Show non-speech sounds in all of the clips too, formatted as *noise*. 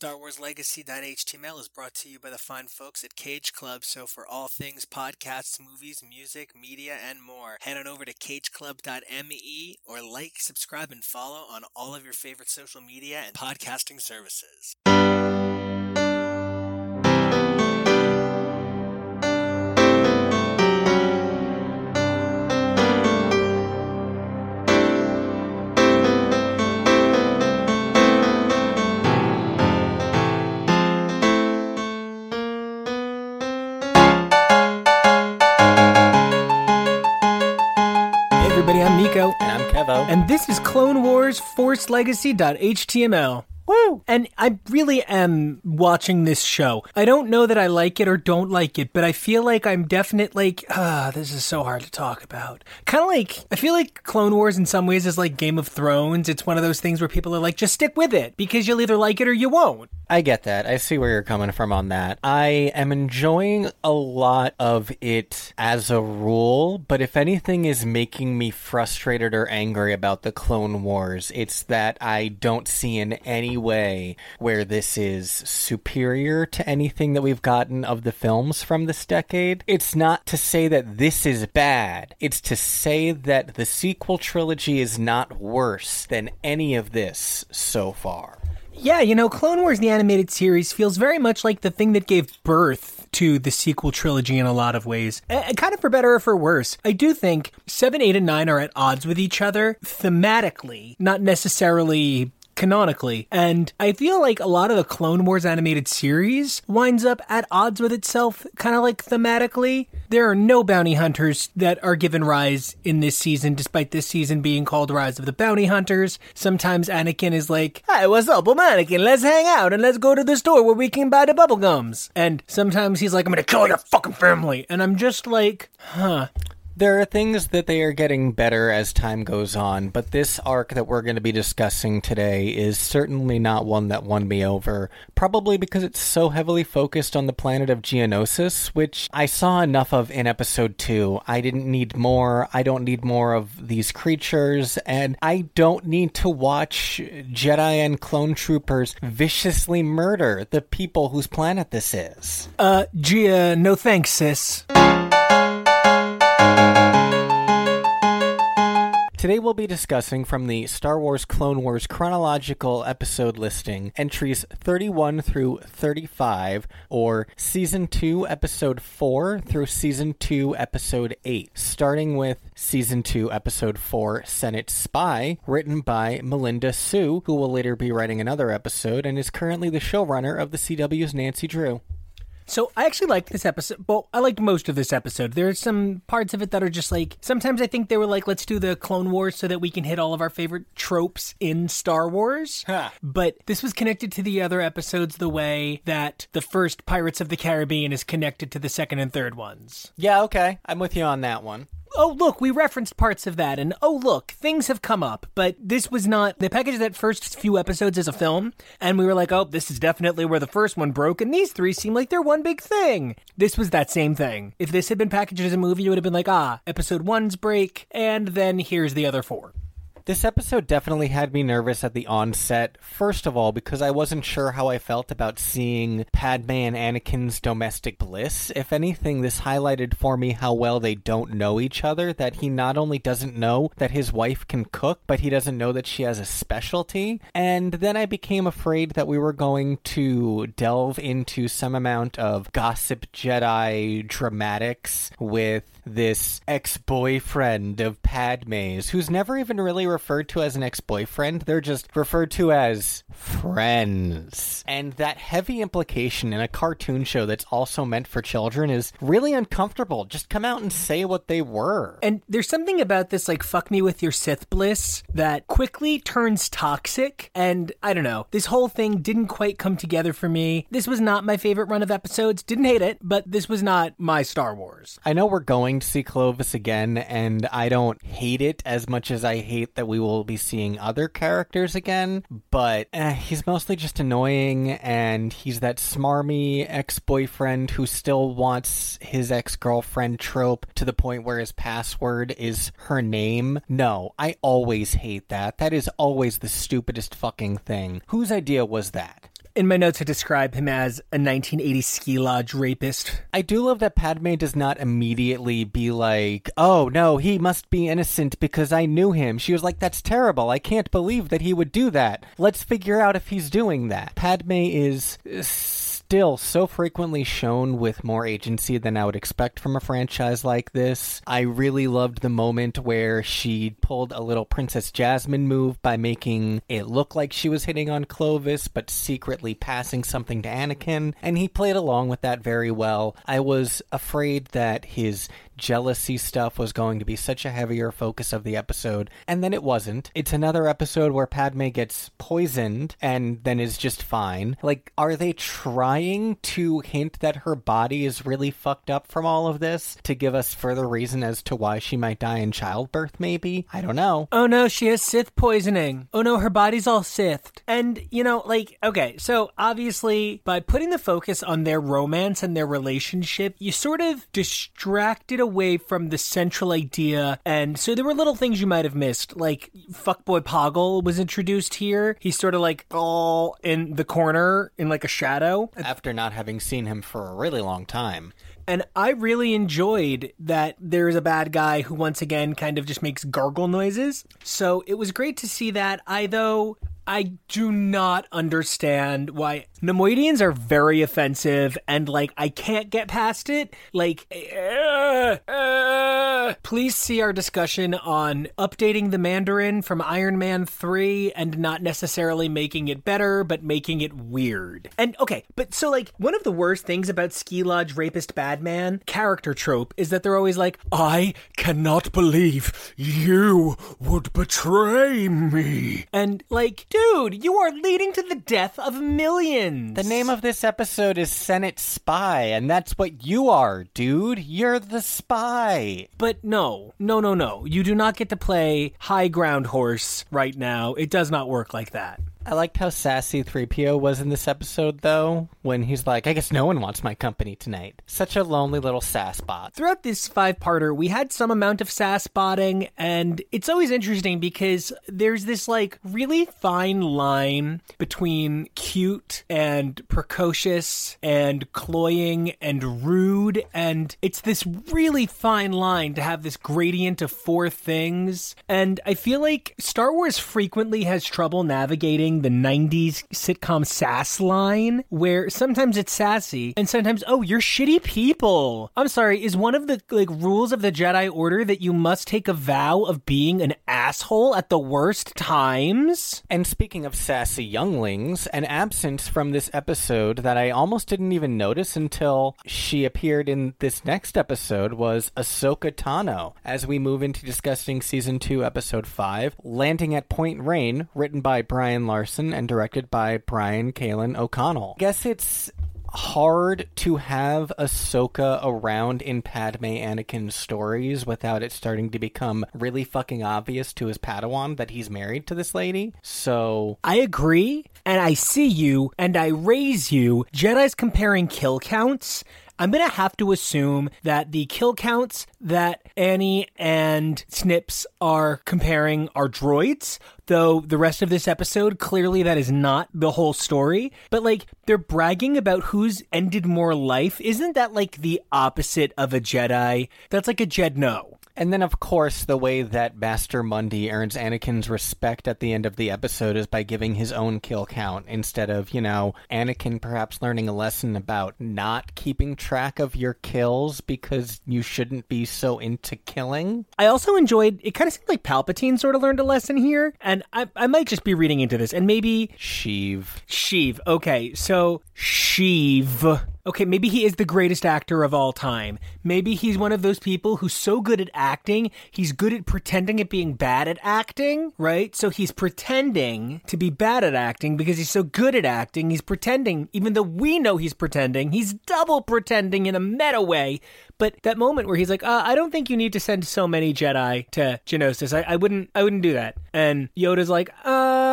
Star Wars Legacy.html is brought to you by the fine folks at Cage Club. So, for all things podcasts, movies, music, media, and more, head on over to cageclub.me or like, subscribe, and follow on all of your favorite social media and podcasting services. This is Clone Wars Force Legacy.html. Woo! And I really am watching this show. I don't know that I like it or don't like it, but I feel like I'm definite like, ah, this is so hard to talk about. Kind of like, I feel like Clone Wars in some ways is like Game of Thrones. It's one of those things where people are like, just stick with it because you'll either like it or you won't. I get that. I see where you're coming from on that. I am enjoying a lot of it as a rule, but if anything is making me frustrated or angry about the Clone Wars, it's that I don't see in any way where this is superior to anything that we've gotten of the films from this decade. It's not to say that this is bad, it's to say that the sequel trilogy is not worse than any of this so far. Yeah, you know, Clone Wars, the animated series, feels very much like the thing that gave birth to the sequel trilogy in a lot of ways. Kind of for better or for worse. I do think 7, 8, and 9 are at odds with each other thematically, not necessarily canonically. And I feel like a lot of the Clone Wars animated series winds up at odds with itself, kind of like thematically. There are no bounty hunters that are given rise in this season, despite this season being called Rise of the Bounty Hunters. Sometimes Anakin is like, Hey, what's up? I'm Anakin. Let's hang out and let's go to the store where we can buy the bubblegums. And sometimes he's like, I'm gonna kill your fucking family. And I'm just like, huh. There are things that they are getting better as time goes on, but this arc that we're going to be discussing today is certainly not one that won me over. Probably because it's so heavily focused on the planet of Geonosis, which I saw enough of in episode 2. I didn't need more. I don't need more of these creatures, and I don't need to watch Jedi and clone troopers viciously murder the people whose planet this is. Uh, Gia, no thanks, sis. Today we'll be discussing from the Star Wars Clone Wars chronological episode listing entries 31 through 35, or Season 2, Episode 4 through Season 2, Episode 8, starting with Season 2, Episode 4, Senate Spy, written by Melinda Hsu, who will later be writing another episode and is currently the showrunner of the CW's Nancy Drew. So I actually liked this episode. Well, I liked most of this episode. There are some parts of it that are just like sometimes I think they were like, let's do the Clone Wars so that we can hit all of our favorite tropes in Star Wars. Huh. But this was connected to the other episodes the way that the first Pirates of the Caribbean is connected to the second and third ones. Yeah, okay. I'm with you on that one. Oh, look, we referenced parts of that, and oh, look, things have come up. But this was not. They packaged that first few episodes as a film, and we were like, oh, this is definitely where the first one broke, and these three seem like they're one big thing. This was that same thing. If this had been packaged as a movie, it would have been like, ah, episode one's break, and then here's the other four. This episode definitely had me nervous at the onset. First of all, because I wasn't sure how I felt about seeing Padme and Anakin's domestic bliss. If anything, this highlighted for me how well they don't know each other. That he not only doesn't know that his wife can cook, but he doesn't know that she has a specialty. And then I became afraid that we were going to delve into some amount of gossip Jedi dramatics with this ex boyfriend of Padme's, who's never even really referred to as an ex boyfriend. They're just referred to as friends. And that heavy implication in a cartoon show that's also meant for children is really uncomfortable. Just come out and say what they were. And there's something about this, like, fuck me with your Sith bliss, that quickly turns toxic. And I don't know, this whole thing didn't quite come together for me. This was not my favorite run of episodes. Didn't hate it, but this was not my Star Wars. I know we're going to see Clovis again, and I don't hate it as much as I hate that we will be seeing other characters again, but eh, he's mostly just annoying, and he's that smarmy ex boyfriend who still wants his ex girlfriend trope to the point where his password is her name. No, I always hate that. That is always the stupidest fucking thing. Whose idea was that? In my notes, I describe him as a 1980s ski lodge rapist. I do love that Padme does not immediately be like, oh no, he must be innocent because I knew him. She was like, that's terrible. I can't believe that he would do that. Let's figure out if he's doing that. Padme is still so frequently shown with more agency than I would expect from a franchise like this. I really loved the moment where she pulled a little Princess Jasmine move by making it look like she was hitting on Clovis, but secretly passing something to Anakin, and he played along with that very well. I was afraid that his jealousy stuff was going to be such a heavier focus of the episode, and then it wasn't. It's another episode where Padme gets poisoned and then is just fine. Like, are they trying to hint that her body is really fucked up from all of this to give us further reason as to why she might die in childbirth, maybe? I don't know. Oh no, she has Sith poisoning. Oh no, her body's all Sithed. And, you know, like, okay, so obviously, by putting the focus on their romance and their relationship, you sort of distracted away from the central idea. And so there were little things you might have missed, like Fuckboy Poggle was introduced here. He's sort of like all in the corner in like a shadow. After not having seen him for a really long time. And I really enjoyed that there is a bad guy who once again kind of just makes gargle noises. So it was great to see that. I though I do not understand why Neimoidians are very offensive and like I can't get past it. Like, uh, uh, please see our discussion on updating the Mandarin from Iron Man 3 and not necessarily making it better, but making it weird. And okay, but so like one of the worst things about Ski Lodge Rapist Badman character trope is that they're always like, I cannot believe you would betray me. And like, dude, you are leading to the death of millions. The name of this episode is Senate Spy, and that's what you are, dude. You're the spy. But no, no, no, no. You do not get to play high ground horse right now. It does not work like that. I liked how sassy 3PO was in this episode, though, when he's like, I guess no one wants my company tonight. Such a lonely little sass bot. Throughout this five parter, we had some amount of sass botting, and it's always interesting because there's this like really fine line between cute and precocious and cloying and rude, and it's this really fine line to have this gradient of four things. And I feel like Star Wars frequently has trouble navigating the 90s sitcom sass line where sometimes it's sassy and sometimes oh you're shitty people. I'm sorry is one of the like rules of the jedi order that you must take a vow of being an asshole at the worst times? And speaking of sassy younglings an absence from this episode that i almost didn't even notice until she appeared in this next episode was ahsoka tano. As we move into discussing season 2 episode 5 landing at point rain written by brian larsen Larsen and directed by Brian Kalin O'Connell. I Guess it's hard to have Ahsoka around in Padme Anakin stories without it starting to become really fucking obvious to his Padawan that he's married to this lady. So I agree, and I see you, and I raise you. Jedi's comparing kill counts. I'm going to have to assume that the kill counts that Annie and Snips are comparing are droids, though the rest of this episode, clearly that is not the whole story. But like, they're bragging about who's ended more life. Isn't that like the opposite of a Jedi? That's like a Jed no. And then, of course, the way that Master Mundi earns Anakin's respect at the end of the episode is by giving his own kill count instead of, you know, Anakin perhaps learning a lesson about not keeping track of your kills because you shouldn't be so into killing. I also enjoyed it, kind of seemed like Palpatine sort of learned a lesson here. And I, I might just be reading into this. And maybe. Sheev. Sheev. Okay, so Sheev okay, maybe he is the greatest actor of all time. Maybe he's one of those people who's so good at acting, he's good at pretending at being bad at acting, right? So he's pretending to be bad at acting because he's so good at acting. He's pretending, even though we know he's pretending, he's double pretending in a meta way. But that moment where he's like, uh, "I don't think you need to send so many Jedi to Geonosis. I, I wouldn't. I wouldn't do that." And Yoda's like,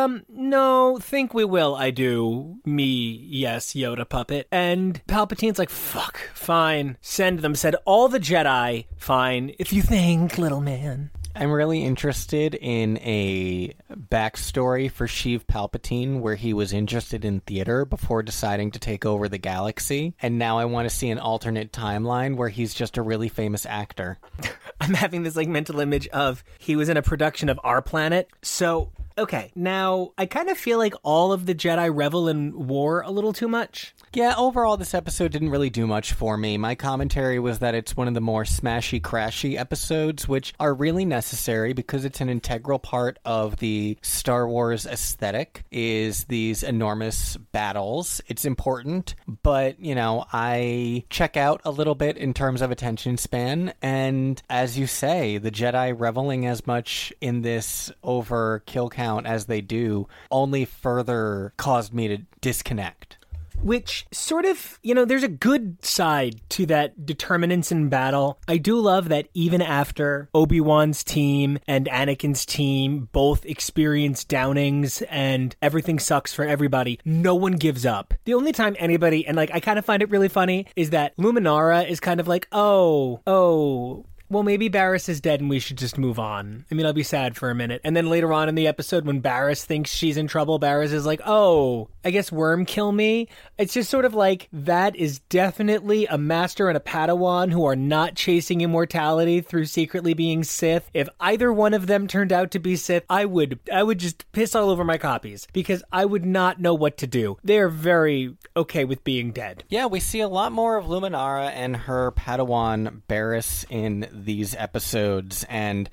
"Um, no. Think we will. I do. Me, yes, Yoda puppet." And Palpatine's like, "Fuck, fine. Send them." Said all the Jedi. Fine, if you think, little man. I'm really interested in a backstory for Sheev Palpatine where he was interested in theater before deciding to take over the galaxy. And now I want to see an alternate timeline where he's just a really famous actor. *laughs* I'm having this like mental image of he was in a production of Our Planet. So Okay, now I kind of feel like all of the Jedi revel in war a little too much. Yeah, overall, this episode didn't really do much for me. My commentary was that it's one of the more smashy, crashy episodes, which are really necessary because it's an integral part of the Star Wars aesthetic. Is these enormous battles? It's important, but you know, I check out a little bit in terms of attention span, and as you say, the Jedi reveling as much in this over kill count as they do only further caused me to disconnect which sort of, you know, there's a good side to that determinants in battle. I do love that even after Obi-Wan's team and Anakin's team both experience downings and everything sucks for everybody, no one gives up. The only time anybody, and like, I kind of find it really funny, is that Luminara is kind of like, oh, oh, well, maybe Barriss is dead and we should just move on. I mean, I'll be sad for a minute. And then later on in the episode, when Barriss thinks she's in trouble, Barriss is like, oh, I guess worm kill me. It's just sort of like that is definitely a master and a Padawan who are not chasing immortality through secretly being Sith. If either one of them turned out to be Sith, I would I would just piss all over my copies because I would not know what to do. They are very okay with being dead. Yeah, we see a lot more of Luminara and her Padawan Barriss in these episodes, and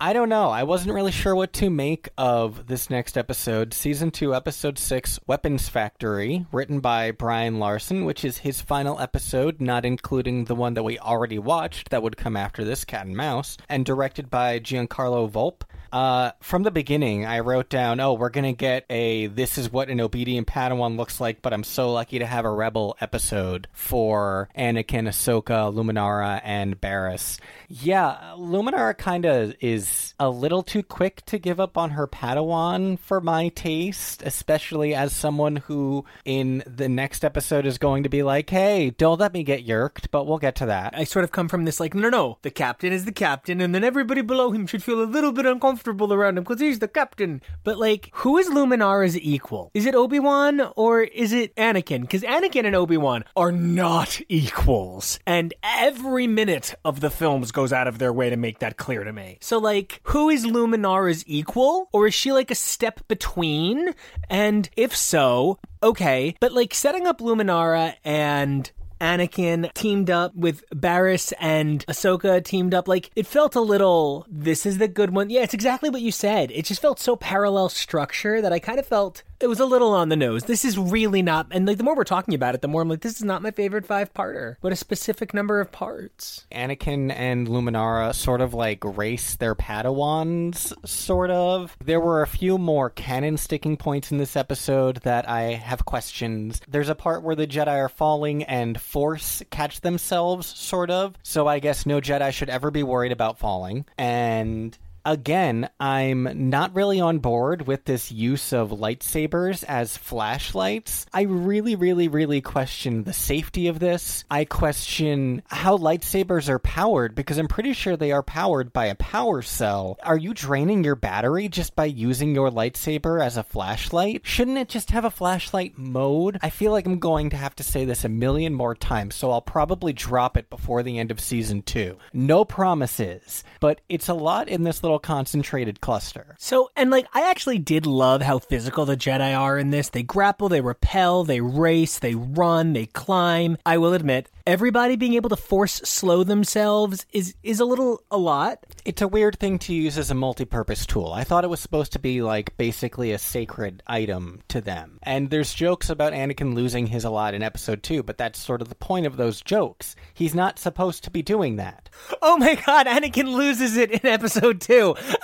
I don't know. I wasn't really sure what to make of this next episode. Season 2, Episode 6, Weapons Factory, written by Brian Larsen, which is his final episode, not including the one that we already watched that would come after this, Cat and Mouse, and directed by Giancarlo Volpe. Uh, from the beginning, I wrote down, oh, we're going to get a this is what an obedient Padawan looks like, but I'm so lucky to have a Rebel episode for Anakin, Ahsoka, Luminara, and Barriss. Yeah, Luminara kind of is a little too quick to give up on her Padawan for my taste, especially as someone who in the next episode is going to be like, hey, don't let me get yerked, but we'll get to that. I sort of come from this like, no, no, no, the captain is the captain, and then everybody below him should feel a little bit uncomfortable comfortable around him because he's the captain. But like, who is Luminara's equal? Is it Obi Wan or is it Anakin? Because Anakin and Obi Wan are not *laughs* equals, and every minute of the films goes out of their way to make that clear to me. So like, who is Luminara's equal, or is she like a step between? And if so, okay, but like setting up Luminara and Anakin teamed up with Barriss and Ahsoka teamed up. Like it felt a little. This is the good one. Yeah, it's exactly what you said. It just felt so parallel structure that I kind of felt it was a little on the nose. This is really not, and like the more we're talking about it, the more I'm like, this is not my favorite five parter, but a specific number of parts. Anakin and Luminara sort of like race their Padawans, sort of. There were a few more canon sticking points in this episode that I have questions. There's a part where the Jedi are falling and Force catch themselves, sort of. So I guess no Jedi should ever be worried about falling. And again, I'm not really on board with this use of lightsabers as flashlights. I really, really, really question the safety of this. I question how lightsabers are powered because I'm pretty sure they are powered by a power cell. Are you draining your battery just by using your lightsaber as a flashlight? Shouldn't it just have a flashlight mode? I feel like I'm going to have to say this a million more times, so I'll probably drop it before the end of season two. No promises, but it's a lot in this little little concentrated cluster. So, and like, I actually did love how physical the Jedi are in this. They grapple, they repel, they race, they run, they climb. I will admit, everybody being able to force slow themselves is is a little a lot. It's a weird thing to use as a multi-purpose tool. I thought it was supposed to be like basically a sacred item to them. And there's jokes about Anakin losing his a lot in episode 2, but that's sort of the point of those jokes. He's not supposed to be doing that. Oh my god, Anakin loses it in episode 2. *laughs*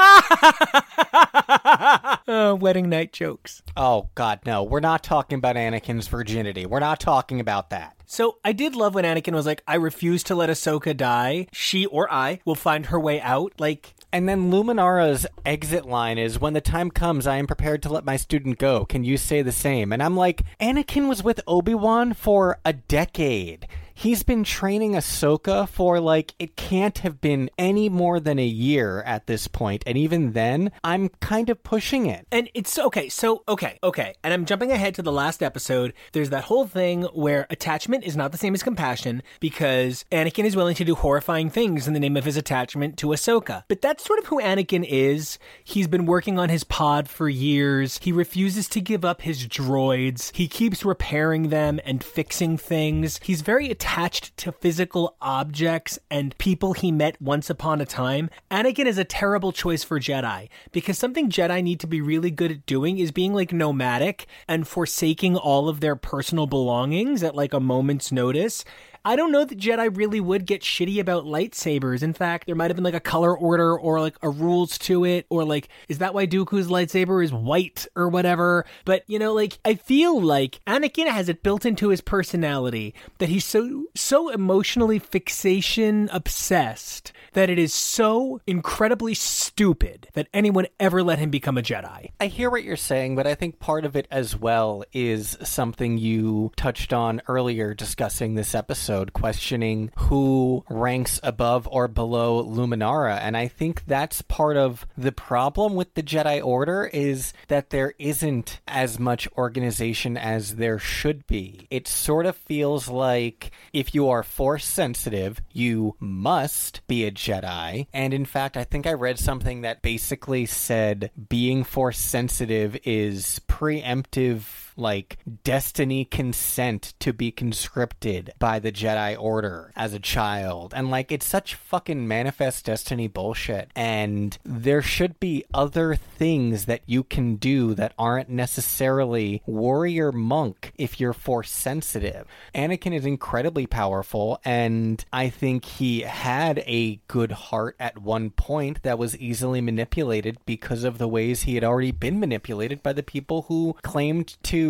oh, wedding night jokes. Oh god, no. We're not talking about Anakin's virginity. We're not talking about that. So I did love when Anakin was like, I refuse to let Ahsoka die. She or I will find her way out. Like, and then Luminara's exit line is When the time comes, I am prepared to let my student go. Can you say the same? And I'm like, Anakin was with Obi Wan for a decade he's been training Ahsoka for like, it can't have been any more than a year at this point, And even then, I'm kind of pushing it. And it's okay. So, okay, okay. And I'm jumping ahead to the last episode. There's that whole thing where attachment is not the same as compassion because Anakin is willing to do horrifying things in the name of his attachment to Ahsoka. But that's sort of who Anakin is. He's been working on his pod for years. He refuses to give up his droids. He keeps repairing them and fixing things. He's very attached to physical objects and people he met once upon a time. Anakin is a terrible choice for Jedi because something Jedi need to be really good at doing is being like nomadic and forsaking all of their personal belongings at like a moment's notice I don't know that Jedi really would get shitty about lightsabers. In fact, there might have been like a color order or like a rules to it, or like, is that why Dooku's lightsaber is white or whatever? But you know, like, I feel like Anakin has it built into his personality that he's so, so emotionally fixation obsessed that it is so incredibly stupid that anyone ever let him become a Jedi. I hear what you're saying, but I think part of it as well is something you touched on earlier discussing this episode episode questioning who ranks above or below Luminara. And I think that's part of the problem with the Jedi Order is that there isn't as much organization as there should be. It sort of feels like if you are force sensitive, you must be a Jedi. And in fact, I think I read something that basically said being force sensitive is preemptive like destiny consent to be conscripted by the Jedi Order as a child. And like it's such fucking manifest destiny bullshit. And there should be other things that you can do that aren't necessarily warrior monk if you're force sensitive. Anakin is incredibly powerful and I think he had a good heart at one point that was easily manipulated because of the ways he had already been manipulated by the people who claimed to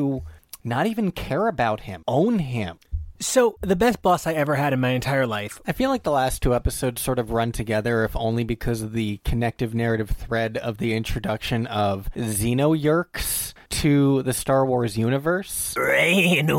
not even care about him, own him. So, the best boss I ever had in my entire life. I feel like the last two episodes sort of run together, if only because of the connective narrative thread of the introduction of Xenoyurks to the Star Wars universe. Brainworms.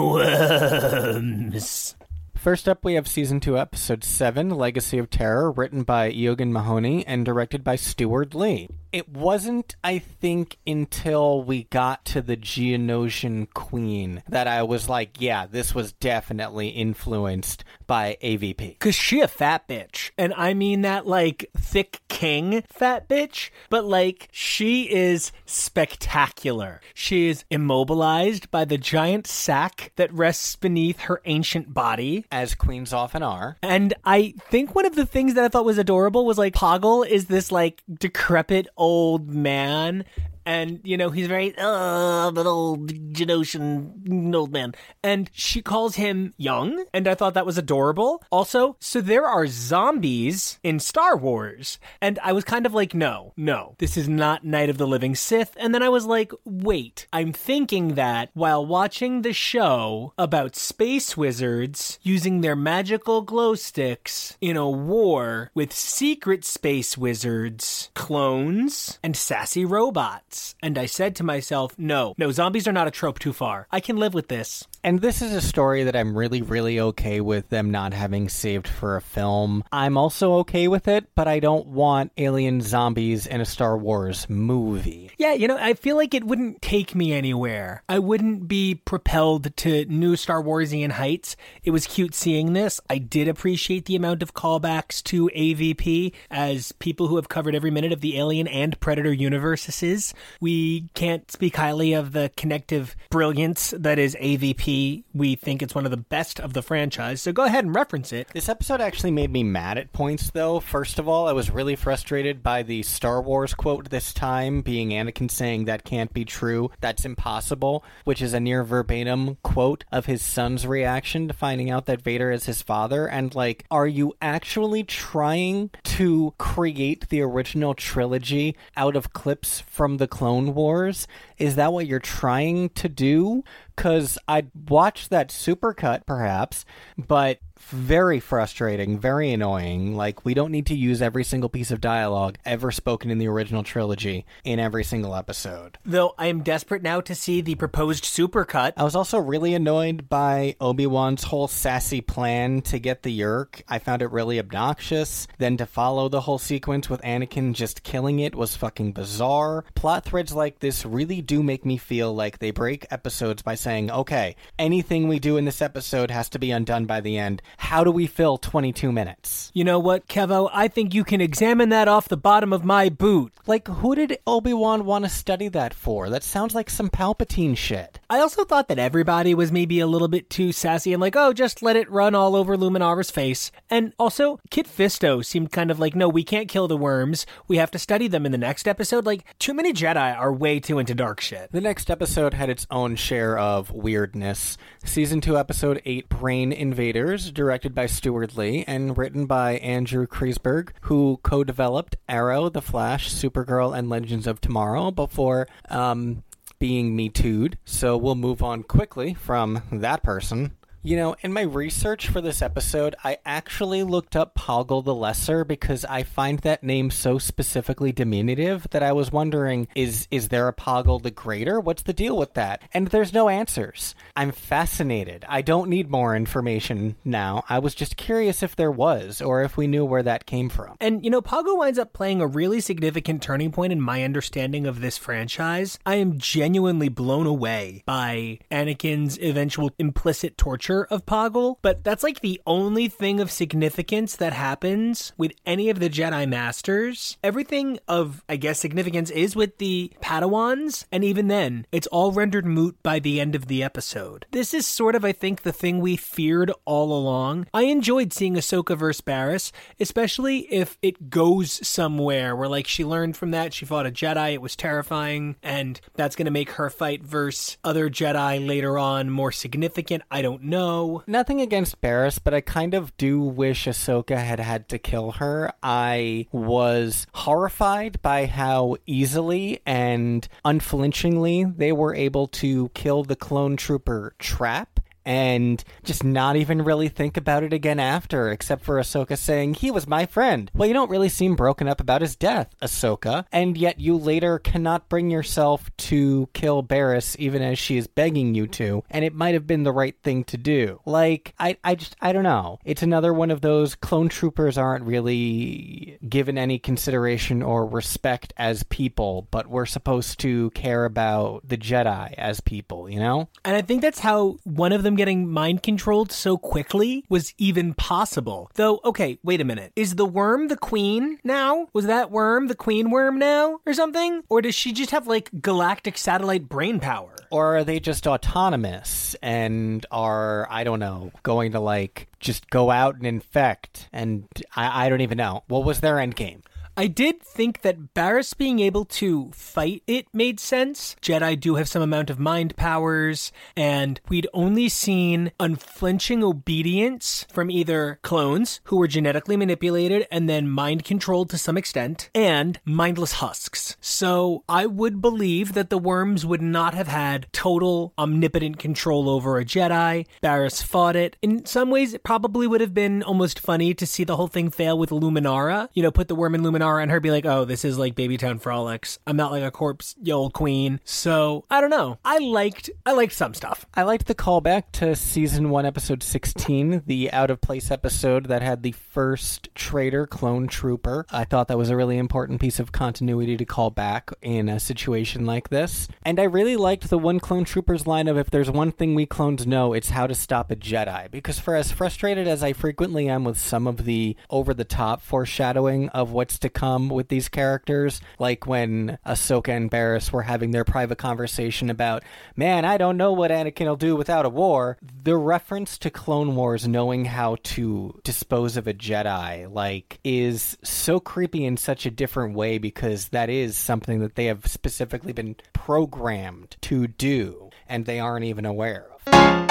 First up, we have Season 2, Episode 7, Legacy of Terror, written by Eoghan Mahony and directed by Steward Lee it wasn't, I think, until we got to the Geonosian Queen that I was like, yeah, this was definitely influenced by AVP. Cause she a fat bitch. And I mean that like thick king fat bitch, but like she is spectacular. She is immobilized by the giant sack that rests beneath her ancient body. As queens often are. And I think one of the things that I thought was adorable was like Poggle is this like decrepit old man and you know he's very uh but old Geonosian old man. And she calls him young and I thought that was adorable. Also so there are zombies in Star Wars. And I was kind of like no no this is not Night of the Living Sith. And then I was like wait I'm thinking that while watching the show about space wizards using their magical glow sticks in a war with secret space wizards clones and sassy robots and I said to myself, no, no, zombies are not a trope too far. I can live with this. And this is a story that I'm really, really okay with them not having saved for a film. I'm also okay with it, but I don't want alien zombies in a Star Wars movie. Yeah, you know, I feel like it wouldn't take me anywhere. I wouldn't be propelled to new Star Warsian heights. It was cute seeing this. I did appreciate the amount of callbacks to AVP as people who have covered every minute of the Alien and Predator universes. We can't speak highly of the connective brilliance that is AVP. We think it's one of the best of the franchise, so go ahead and reference it. This episode actually made me mad at points, though. First of all, I was really frustrated by the Star Wars quote this time, being Anakin saying that can't be true, that's impossible, which is a near verbatim quote of his son's reaction to finding out that Vader is his father. And, like, are you actually trying to create the original trilogy out of clips from the Clone Wars? Is that what you're trying to do? Because I'd watch that supercut, perhaps, but very frustrating, very annoying. Like, we don't need to use every single piece of dialogue ever spoken in the original trilogy in every single episode. Though I am desperate now to see the proposed supercut. I was also really annoyed by Obi Wan's whole sassy plan to get the Yerk. I found it really obnoxious. Then to follow the whole sequence with Anakin just killing it was fucking bizarre. Plot threads like this really do make me feel like they break episodes by saying, okay, anything we do in this episode has to be undone by the end. How do we fill 22 minutes? You know what, Kevo? I think you can examine that off the bottom of my boot. Like, who did Obi Wan want to study that for? That sounds like some Palpatine shit. I also thought that everybody was maybe a little bit too sassy and like, oh, just let it run all over Luminara's face. And also, Kit Fisto seemed kind of like, no, we can't kill the worms. We have to study them in the next episode. Like, too many Jedi are way too into dark shit. The next episode had its own share of weirdness. Season 2, Episode 8, Brain Invaders, directed by Steward Lee and written by Andrew Kreisberg, who co developed Arrow, The Flash, Supergirl, and Legends of Tomorrow before um, being Me Too'd. So we'll move on quickly from that person. You know, in my research for this episode, I actually looked up Poggle the Lesser because I find that name so specifically diminutive that I was wondering is is there a Poggle the Greater? What's the deal with that? And there's no answers. I'm fascinated. I don't need more information now. I was just curious if there was or if we knew where that came from. And, you know, Poggle winds up playing a really significant turning point in my understanding of this franchise. I am genuinely blown away by Anakin's eventual implicit torture of Poggle, but that's like the only thing of significance that happens with any of the Jedi Masters. Everything of, I guess, significance is with the Padawans, and even then, it's all rendered moot by the end of the episode. This is sort of, I think, the thing we feared all along. I enjoyed seeing Ahsoka versus Barriss, especially if it goes somewhere where, like, she learned from that, she fought a Jedi, it was terrifying, and that's gonna make her fight versus other Jedi later on more significant. I don't know know. Nothing against Barriss, but I kind of do wish Ahsoka had had to kill her. I was horrified by how easily and unflinchingly they were able to kill the clone trooper Trap and just not even really think about it again after, except for Ahsoka saying, he was my friend. Well, you don't really seem broken up about his death, Ahsoka, and yet you later cannot bring yourself to kill Barriss even as she is begging you to, and it might have been the right thing to do. Like, I, I just, I don't know. It's another one of those clone troopers aren't really given any consideration or respect as people, but we're supposed to care about the Jedi as people, you know? And I think that's how one of them getting mind controlled so quickly was even possible. Though, okay, wait a minute. Is the worm the queen now? Was that worm the queen worm now or something? Or does she just have like galactic satellite brain power? Or are they just autonomous and are, I don't know, going to like just go out and infect? And I, I don't even know. What was their end game? I did think that Barriss being able to fight it made sense. Jedi do have some amount of mind powers, and we'd only seen unflinching obedience from either clones who were genetically manipulated and then mind controlled to some extent, and mindless husks. So I would believe that the worms would not have had total omnipotent control over a Jedi. Barriss fought it. In some ways, it probably would have been almost funny to see the whole thing fail with Luminara. You know, put the worm in Luminara and her be like, "Oh, this is like Babytown Frolics. I'm not like a corpse, you old queen." So I don't know. I liked I liked some stuff. I liked the callback to season one, episode sixteen, the out of place episode that had the first traitor clone trooper. I thought that was a really important piece of continuity to call back in a situation like this. And I really liked the one clone trooper's line of, "If there's one thing we clones know, it's how to stop a Jedi." Because for as frustrated as I frequently am with some of the over the top foreshadowing of what's to come with these characters, like when Ahsoka and Barriss were having their private conversation about, man, I don't know what Anakin will do without a war. The reference to Clone Wars knowing how to dispose of a Jedi, like, is so creepy in such a different way because that is something that they have specifically been programmed to do and they aren't even aware of.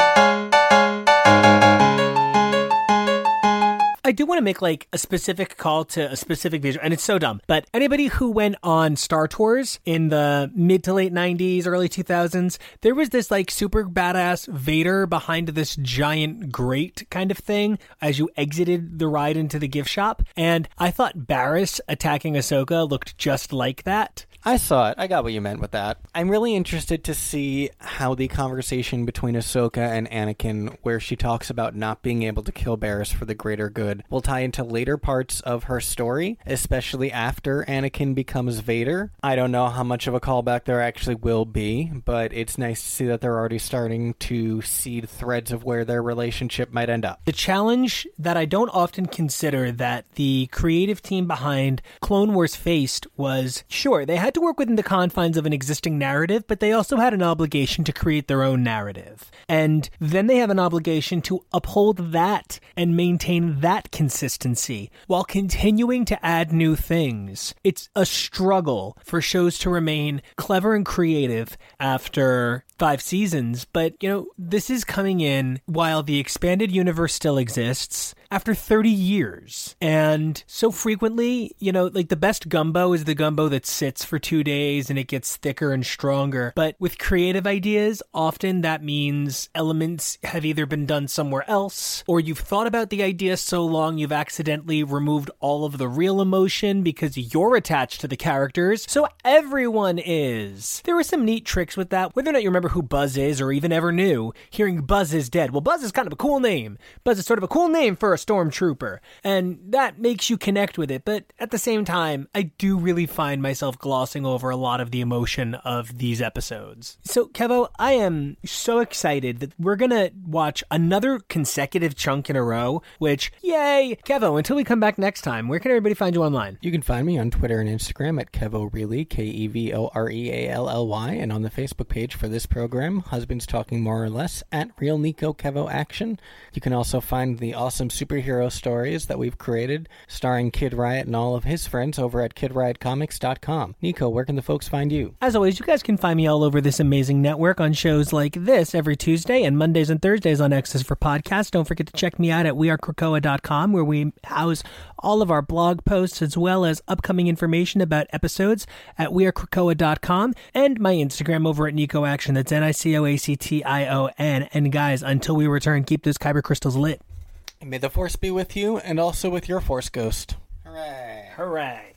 I do want to make like a specific call to a specific visual, and it's so dumb. But anybody who went on Star Tours in the mid to late 90s, early 2000s, there was this like super badass Vader behind this giant grate kind of thing as you exited the ride into the gift shop. And I thought Barriss attacking Ahsoka looked just like that. I saw it. I got what you meant with that. I'm really interested to see how the conversation between Ahsoka and Anakin, where she talks about not being able to kill Barriss for the greater good, will tie into later parts of her story, especially after Anakin becomes Vader. I don't know how much of a callback there actually will be, but it's nice to see that they're already starting to seed threads of where their relationship might end up. The challenge that I don't often consider that the creative team behind Clone Wars faced was sure, they had to work within the confines of an existing narrative, but they also had an obligation to create their own narrative. And then they have an obligation to uphold that and maintain that consistency while continuing to add new things. It's a struggle for shows to remain clever and creative after five seasons, but you know, this is coming in while the expanded universe still exists after 30 years. And so frequently, you know, like the best gumbo is the gumbo that sits for two days and it gets thicker and stronger. But with creative ideas, often that means elements have either been done somewhere else or you've thought about the idea so long you've accidentally removed all of the real emotion because you're attached to the characters. So everyone is. There were some neat tricks with that, whether or not you remember who Buzz is or even ever knew, hearing Buzz is dead. Well, Buzz is kind of a cool name. Buzz is sort of a cool name for a stormtrooper, and that makes you connect with it. But at the same time, I do really find myself glossing over a lot of the emotion of these episodes. So, Kevo, I am so excited that we're gonna watch another consecutive chunk in a row, which, yay! Kevo, until we come back next time, where can everybody find you online? You can find me on Twitter and Instagram at Kevo Really, K E V O R E A L L Y, and on the Facebook page for this program, Husbands Talking More or Less, at Real Nico Kevo Action. You can also find the awesome superhero stories that we've created, starring Kid Riot and all of his friends over at KidRiotComics.com. Nico, where can the folks find you? As always, you guys can find me all over this amazing network on shows like this every Tuesday and Mondays and Thursdays on X's for Podcasts. Don't forget to check me out at wearekrakoa.com where we house all of our blog posts as well as upcoming information about episodes at wearekrakoa.com and my Instagram over at Nico Action. That's N I C O A C T I O N. And guys, until we return, keep those kyber crystals lit. May the Force be with you and also with your Force Ghost. Hooray! Hooray!